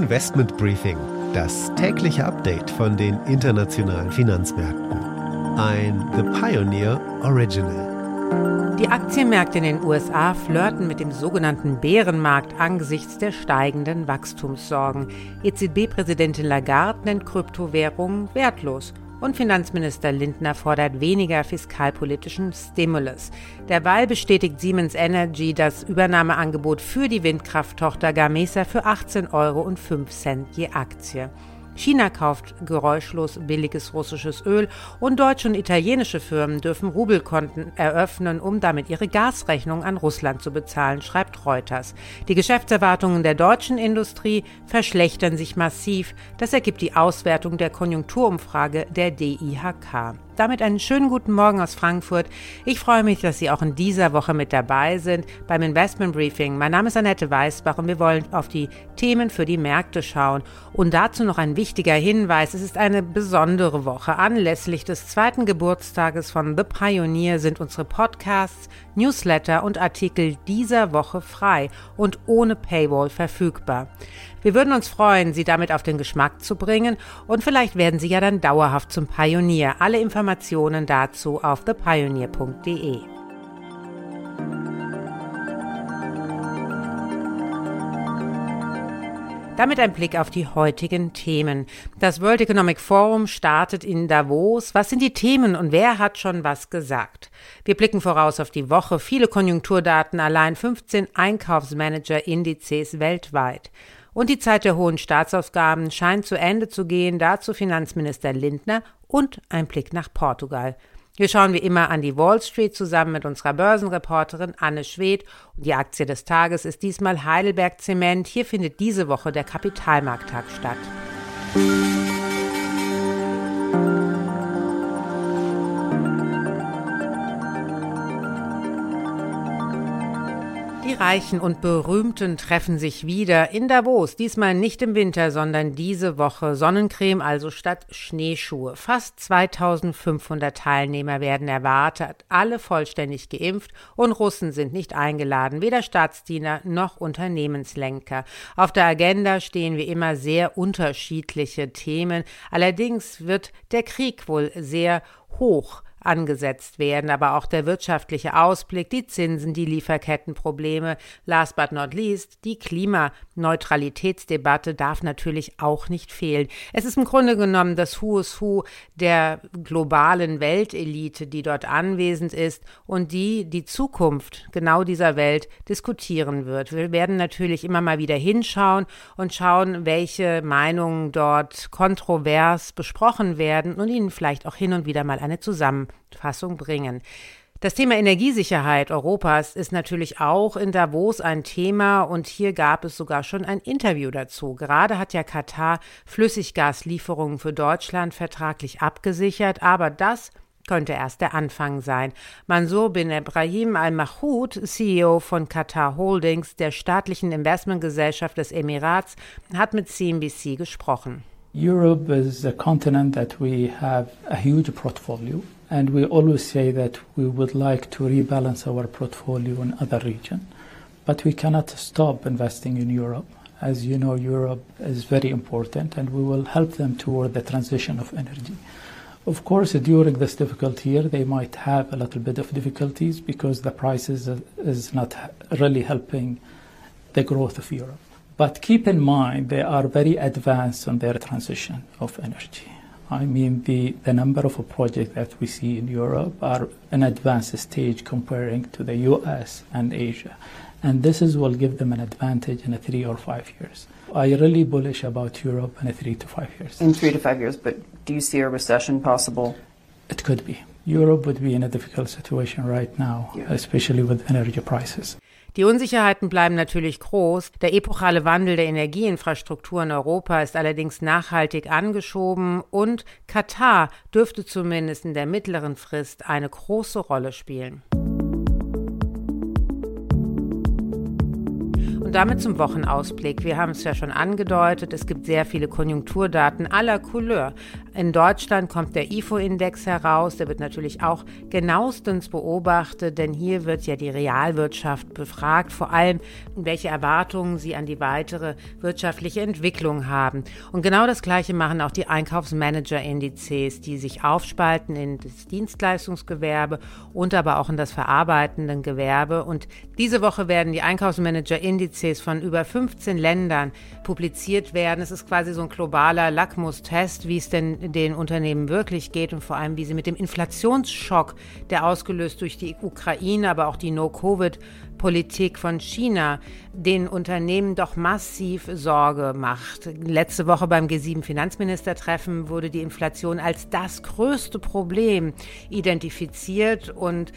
Investment Briefing, das tägliche Update von den internationalen Finanzmärkten. Ein The Pioneer Original. Die Aktienmärkte in den USA flirten mit dem sogenannten Bärenmarkt angesichts der steigenden Wachstumssorgen. EZB-Präsidentin Lagarde nennt Kryptowährungen wertlos und Finanzminister Lindner fordert weniger fiskalpolitischen Stimulus. Derweil bestätigt Siemens Energy das Übernahmeangebot für die Windkrafttochter Gamesa für 18,05 Euro je Aktie. China kauft geräuschlos billiges russisches Öl und deutsche und italienische Firmen dürfen Rubelkonten eröffnen, um damit ihre Gasrechnung an Russland zu bezahlen, schreibt Reuters. Die Geschäftserwartungen der deutschen Industrie verschlechtern sich massiv. Das ergibt die Auswertung der Konjunkturumfrage der DIHK. Damit einen schönen guten Morgen aus Frankfurt. Ich freue mich, dass Sie auch in dieser Woche mit dabei sind beim Investment Briefing. Mein Name ist Annette Weißbach und wir wollen auf die Themen für die Märkte schauen. Und dazu noch ein wichtiger Hinweis. Es ist eine besondere Woche. Anlässlich des zweiten Geburtstages von The Pioneer sind unsere Podcasts, Newsletter und Artikel dieser Woche frei und ohne Paywall verfügbar. Wir würden uns freuen, Sie damit auf den Geschmack zu bringen und vielleicht werden Sie ja dann dauerhaft zum Pionier. Alle Informationen dazu auf thepioneer.de. Damit ein Blick auf die heutigen Themen. Das World Economic Forum startet in Davos. Was sind die Themen und wer hat schon was gesagt? Wir blicken voraus auf die Woche. Viele Konjunkturdaten, allein 15 Einkaufsmanager-Indizes weltweit. Und die Zeit der hohen Staatsausgaben scheint zu Ende zu gehen, dazu Finanzminister Lindner und ein Blick nach Portugal. Wir schauen wie immer an die Wall Street zusammen mit unserer Börsenreporterin Anne Schwedt. Und die Aktie des Tages ist diesmal Heidelberg Zement. Hier findet diese Woche der Kapitalmarkttag statt. Reichen und Berühmten treffen sich wieder in Davos. Diesmal nicht im Winter, sondern diese Woche. Sonnencreme also statt Schneeschuhe. Fast 2500 Teilnehmer werden erwartet, alle vollständig geimpft und Russen sind nicht eingeladen, weder Staatsdiener noch Unternehmenslenker. Auf der Agenda stehen wie immer sehr unterschiedliche Themen. Allerdings wird der Krieg wohl sehr hoch angesetzt werden, aber auch der wirtschaftliche Ausblick, die Zinsen, die Lieferkettenprobleme, last but not least, die Klimaneutralitätsdebatte darf natürlich auch nicht fehlen. Es ist im Grunde genommen das Who is Who der globalen Weltelite, die dort anwesend ist und die die Zukunft genau dieser Welt diskutieren wird. Wir werden natürlich immer mal wieder hinschauen und schauen, welche Meinungen dort kontrovers besprochen werden und ihnen vielleicht auch hin und wieder mal eine zusammen Fassung bringen. Das Thema Energiesicherheit Europas ist natürlich auch in Davos ein Thema und hier gab es sogar schon ein Interview dazu. Gerade hat ja Katar Flüssiggaslieferungen für Deutschland vertraglich abgesichert, aber das könnte erst der Anfang sein. Mansur bin Ibrahim Al-Mahmoud, CEO von Qatar Holdings, der staatlichen Investmentgesellschaft des Emirats, hat mit CNBC gesprochen. Europe is a continent that we have a huge portfolio. And we always say that we would like to rebalance our portfolio in other regions, but we cannot stop investing in Europe. As you know, Europe is very important, and we will help them toward the transition of energy. Of course, during this difficult year, they might have a little bit of difficulties because the prices is not really helping the growth of Europe. But keep in mind, they are very advanced on their transition of energy. I mean, the, the number of projects that we see in Europe are an advanced stage comparing to the US and Asia. And this is will give them an advantage in a three or five years. I really bullish about Europe in a three to five years. In three to five years, but do you see a recession possible? It could be. Europe would be in a difficult situation right now, yeah. especially with energy prices. Die Unsicherheiten bleiben natürlich groß. Der epochale Wandel der Energieinfrastruktur in Europa ist allerdings nachhaltig angeschoben und Katar dürfte zumindest in der mittleren Frist eine große Rolle spielen. Und damit zum Wochenausblick. Wir haben es ja schon angedeutet, es gibt sehr viele Konjunkturdaten aller Couleur. In Deutschland kommt der IFO-Index heraus, der wird natürlich auch genauestens beobachtet, denn hier wird ja die Realwirtschaft befragt, vor allem welche Erwartungen sie an die weitere wirtschaftliche Entwicklung haben. Und genau das Gleiche machen auch die Einkaufsmanager-Indizes, die sich aufspalten in das Dienstleistungsgewerbe und aber auch in das verarbeitende Gewerbe. Und diese Woche werden die Einkaufsmanager-Indizes von über 15 Ländern publiziert werden. Es ist quasi so ein globaler Lackmustest, wie es denn den Unternehmen wirklich geht und vor allem, wie sie mit dem Inflationsschock, der ausgelöst durch die Ukraine, aber auch die No-Covid-Politik von China, den Unternehmen doch massiv Sorge macht. Letzte Woche beim G7-Finanzministertreffen wurde die Inflation als das größte Problem identifiziert und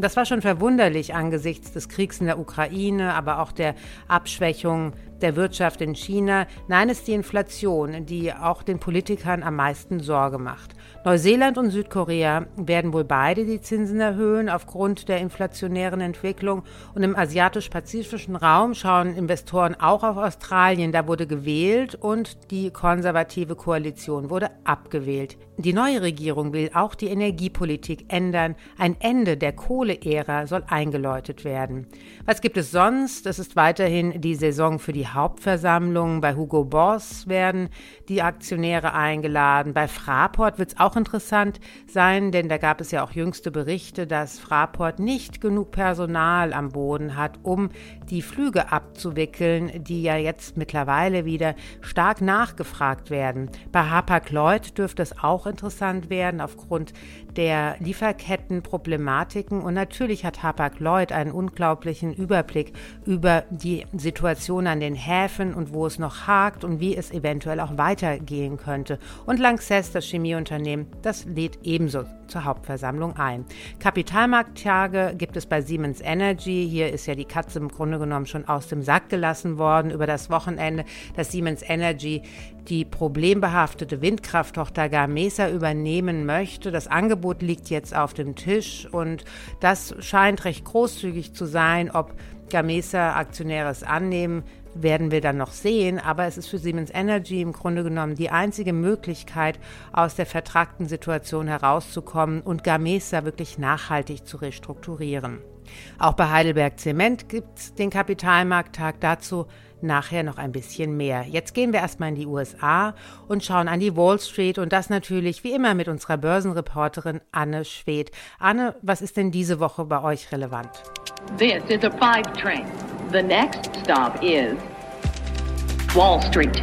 das war schon verwunderlich angesichts des Kriegs in der Ukraine, aber auch der Abschwächung der Wirtschaft in China. Nein, es ist die Inflation, die auch den Politikern am meisten Sorge macht. Neuseeland und Südkorea werden wohl beide die Zinsen erhöhen aufgrund der inflationären Entwicklung. Und im asiatisch-pazifischen Raum schauen Investoren auch auf Australien. Da wurde gewählt und die konservative Koalition wurde abgewählt. Die neue Regierung will auch die Energiepolitik ändern. Ein Ende der Kohleära soll eingeläutet werden. Was gibt es sonst? Es ist weiterhin die Saison für die Hauptversammlung. Bei Hugo Boss werden die Aktionäre eingeladen. Bei Fraport wird es auch interessant sein, denn da gab es ja auch jüngste Berichte, dass Fraport nicht genug Personal am Boden hat, um die Flüge abzuwickeln, die ja jetzt mittlerweile wieder stark nachgefragt werden. Bei Hapag-Lloyd dürfte es auch interessant werden aufgrund der Lieferkettenproblematiken und natürlich hat Hapag-Lloyd einen unglaublichen Überblick über die Situation an den Häfen und wo es noch hakt und wie es eventuell auch weitergehen könnte. Und Lanxess, das Chemieunternehmen, das lädt ebenso zur Hauptversammlung ein. Kapitalmarkttage gibt es bei Siemens Energy. Hier ist ja die Katze im Grunde genommen schon aus dem Sack gelassen worden über das Wochenende, dass Siemens Energy die problembehaftete Windkrafttochter Gamesa übernehmen möchte. Das Angebot liegt jetzt auf dem Tisch und das scheint recht großzügig zu sein, ob Gamesa Aktionäre es annehmen werden wir dann noch sehen, aber es ist für Siemens Energy im Grunde genommen die einzige Möglichkeit, aus der vertragten Situation herauszukommen und Gamesa wirklich nachhaltig zu restrukturieren. Auch bei Heidelberg Zement gibt es den Kapitalmarkttag dazu nachher noch ein bisschen mehr. Jetzt gehen wir erstmal in die USA und schauen an die Wall Street und das natürlich wie immer mit unserer Börsenreporterin Anne Schwedt. Anne, was ist denn diese Woche bei euch relevant? This is a five train. The next stop is Wall Street.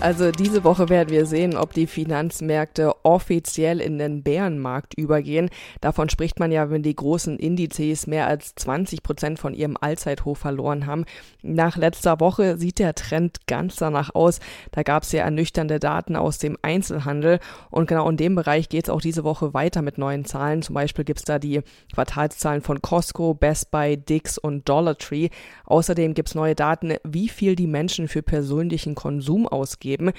Also diese Woche werden wir sehen, ob die Finanzmärkte offiziell in den Bärenmarkt übergehen. Davon spricht man ja, wenn die großen Indizes mehr als 20 Prozent von ihrem Allzeithoch verloren haben. Nach letzter Woche sieht der Trend ganz danach aus. Da gab es ja ernüchternde Daten aus dem Einzelhandel und genau in dem Bereich geht es auch diese Woche weiter mit neuen Zahlen. Zum Beispiel gibt es da die Quartalszahlen von Costco, Best Buy, Dix und Dollar Tree. Außerdem gibt es neue Daten, wie viel die Menschen für persönlichen Konsum ausgeben geben.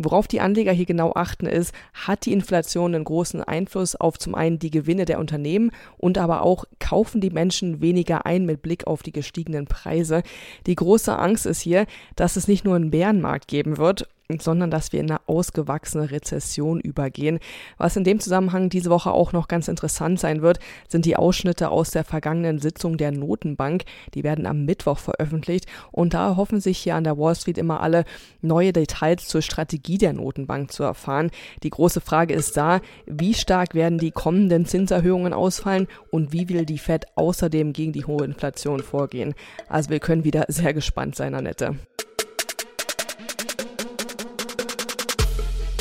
Worauf die Anleger hier genau achten ist, hat die Inflation einen großen Einfluss auf zum einen die Gewinne der Unternehmen und aber auch kaufen die Menschen weniger ein mit Blick auf die gestiegenen Preise. Die große Angst ist hier, dass es nicht nur einen Bärenmarkt geben wird sondern dass wir in eine ausgewachsene Rezession übergehen. Was in dem Zusammenhang diese Woche auch noch ganz interessant sein wird, sind die Ausschnitte aus der vergangenen Sitzung der Notenbank. Die werden am Mittwoch veröffentlicht und da hoffen sich hier an der Wall Street immer alle neue Details zur Strategie der Notenbank zu erfahren. Die große Frage ist da, wie stark werden die kommenden Zinserhöhungen ausfallen und wie will die Fed außerdem gegen die hohe Inflation vorgehen. Also wir können wieder sehr gespannt sein, Annette.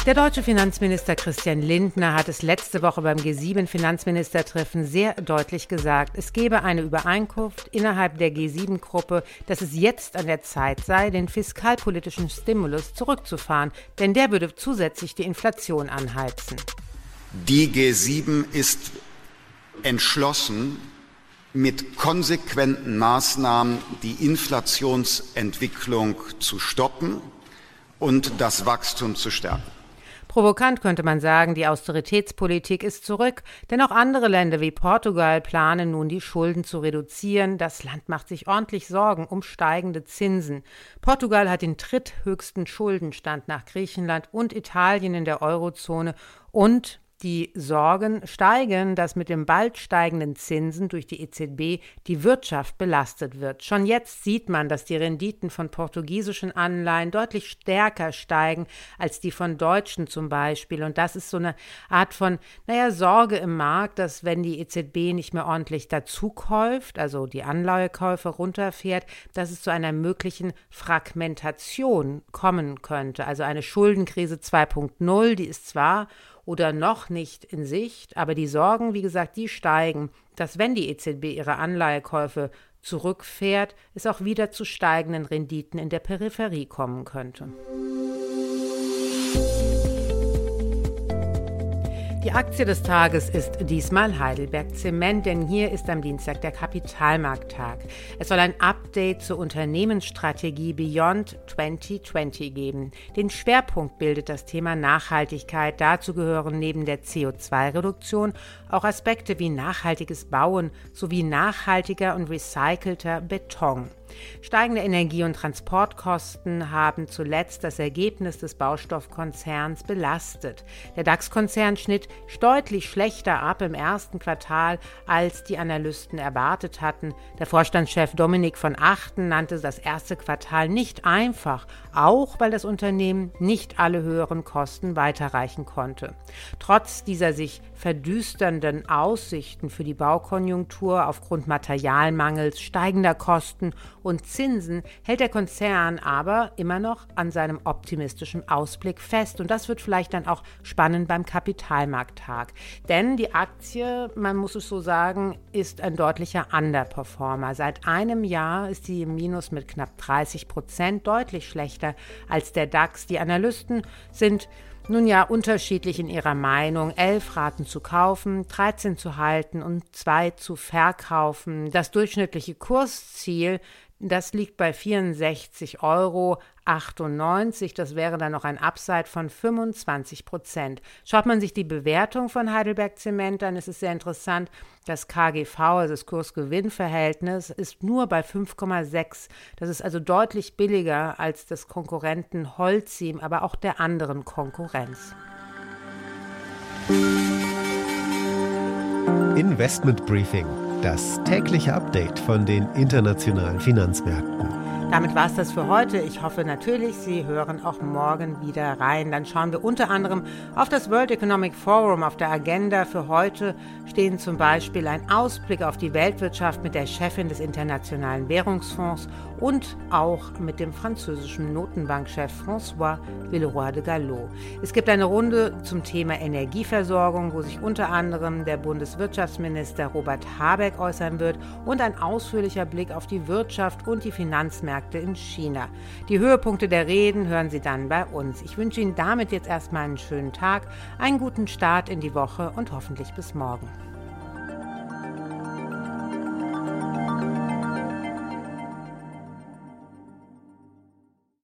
Der deutsche Finanzminister Christian Lindner hat es letzte Woche beim G7-Finanzministertreffen sehr deutlich gesagt, es gebe eine Übereinkunft innerhalb der G7-Gruppe, dass es jetzt an der Zeit sei, den fiskalpolitischen Stimulus zurückzufahren, denn der würde zusätzlich die Inflation anheizen. Die G7 ist entschlossen, mit konsequenten Maßnahmen die Inflationsentwicklung zu stoppen und das Wachstum zu stärken. Provokant könnte man sagen, die Austeritätspolitik ist zurück, denn auch andere Länder wie Portugal planen nun die Schulden zu reduzieren. Das Land macht sich ordentlich Sorgen um steigende Zinsen. Portugal hat den dritthöchsten Schuldenstand nach Griechenland und Italien in der Eurozone und die Sorgen steigen, dass mit den bald steigenden Zinsen durch die EZB die Wirtschaft belastet wird. Schon jetzt sieht man, dass die Renditen von portugiesischen Anleihen deutlich stärker steigen als die von deutschen zum Beispiel. Und das ist so eine Art von, naja, Sorge im Markt, dass wenn die EZB nicht mehr ordentlich dazukäuft, also die Anleihekäufe runterfährt, dass es zu einer möglichen Fragmentation kommen könnte. Also eine Schuldenkrise 2.0, die ist zwar oder noch nicht in Sicht, aber die Sorgen, wie gesagt, die steigen, dass wenn die EZB ihre Anleihekäufe zurückfährt, es auch wieder zu steigenden Renditen in der Peripherie kommen könnte. Die Aktie des Tages ist diesmal Heidelberg Zement, denn hier ist am Dienstag der Kapitalmarkttag. Es soll ein Update zur Unternehmensstrategie Beyond 2020 geben. Den Schwerpunkt bildet das Thema Nachhaltigkeit. Dazu gehören neben der CO2-Reduktion auch Aspekte wie nachhaltiges Bauen sowie nachhaltiger und recycelter Beton. Steigende Energie- und Transportkosten haben zuletzt das Ergebnis des Baustoffkonzerns belastet. Der DAX-Konzern schnitt deutlich schlechter ab im ersten Quartal, als die Analysten erwartet hatten. Der Vorstandschef Dominik von Achten nannte das erste Quartal nicht einfach, auch weil das Unternehmen nicht alle höheren Kosten weiterreichen konnte. Trotz dieser sich verdüsternden Aussichten für die Baukonjunktur aufgrund Materialmangels, steigender Kosten und Zinsen hält der Konzern aber immer noch an seinem optimistischen Ausblick fest. Und das wird vielleicht dann auch spannend beim Kapitalmarkttag. Denn die Aktie, man muss es so sagen, ist ein deutlicher Underperformer. Seit einem Jahr ist sie im Minus mit knapp 30 Prozent deutlich schlechter als der DAX. Die Analysten sind nun ja, unterschiedlich in ihrer Meinung. Elf raten zu kaufen, 13 zu halten und zwei zu verkaufen. Das durchschnittliche Kursziel das liegt bei 64,98 Euro. Das wäre dann noch ein Upside von 25 Prozent. Schaut man sich die Bewertung von Heidelberg Zement an, ist es sehr interessant. Das KGV, also das Kursgewinnverhältnis, ist nur bei 5,6. Das ist also deutlich billiger als das Konkurrenten Holcim, aber auch der anderen Konkurrenz. Investment Briefing das tägliche Update von den internationalen Finanzmärkten. Damit war es das für heute. Ich hoffe natürlich, Sie hören auch morgen wieder rein. Dann schauen wir unter anderem auf das World Economic Forum. Auf der Agenda für heute stehen zum Beispiel ein Ausblick auf die Weltwirtschaft mit der Chefin des Internationalen Währungsfonds und auch mit dem französischen Notenbankchef François Villeroy de Gallo. Es gibt eine Runde zum Thema Energieversorgung, wo sich unter anderem der Bundeswirtschaftsminister Robert Habeck äußern wird und ein ausführlicher Blick auf die Wirtschaft und die Finanzmärkte in China. Die Höhepunkte der Reden hören Sie dann bei uns. Ich wünsche Ihnen damit jetzt erstmal einen schönen Tag, einen guten Start in die Woche und hoffentlich bis morgen.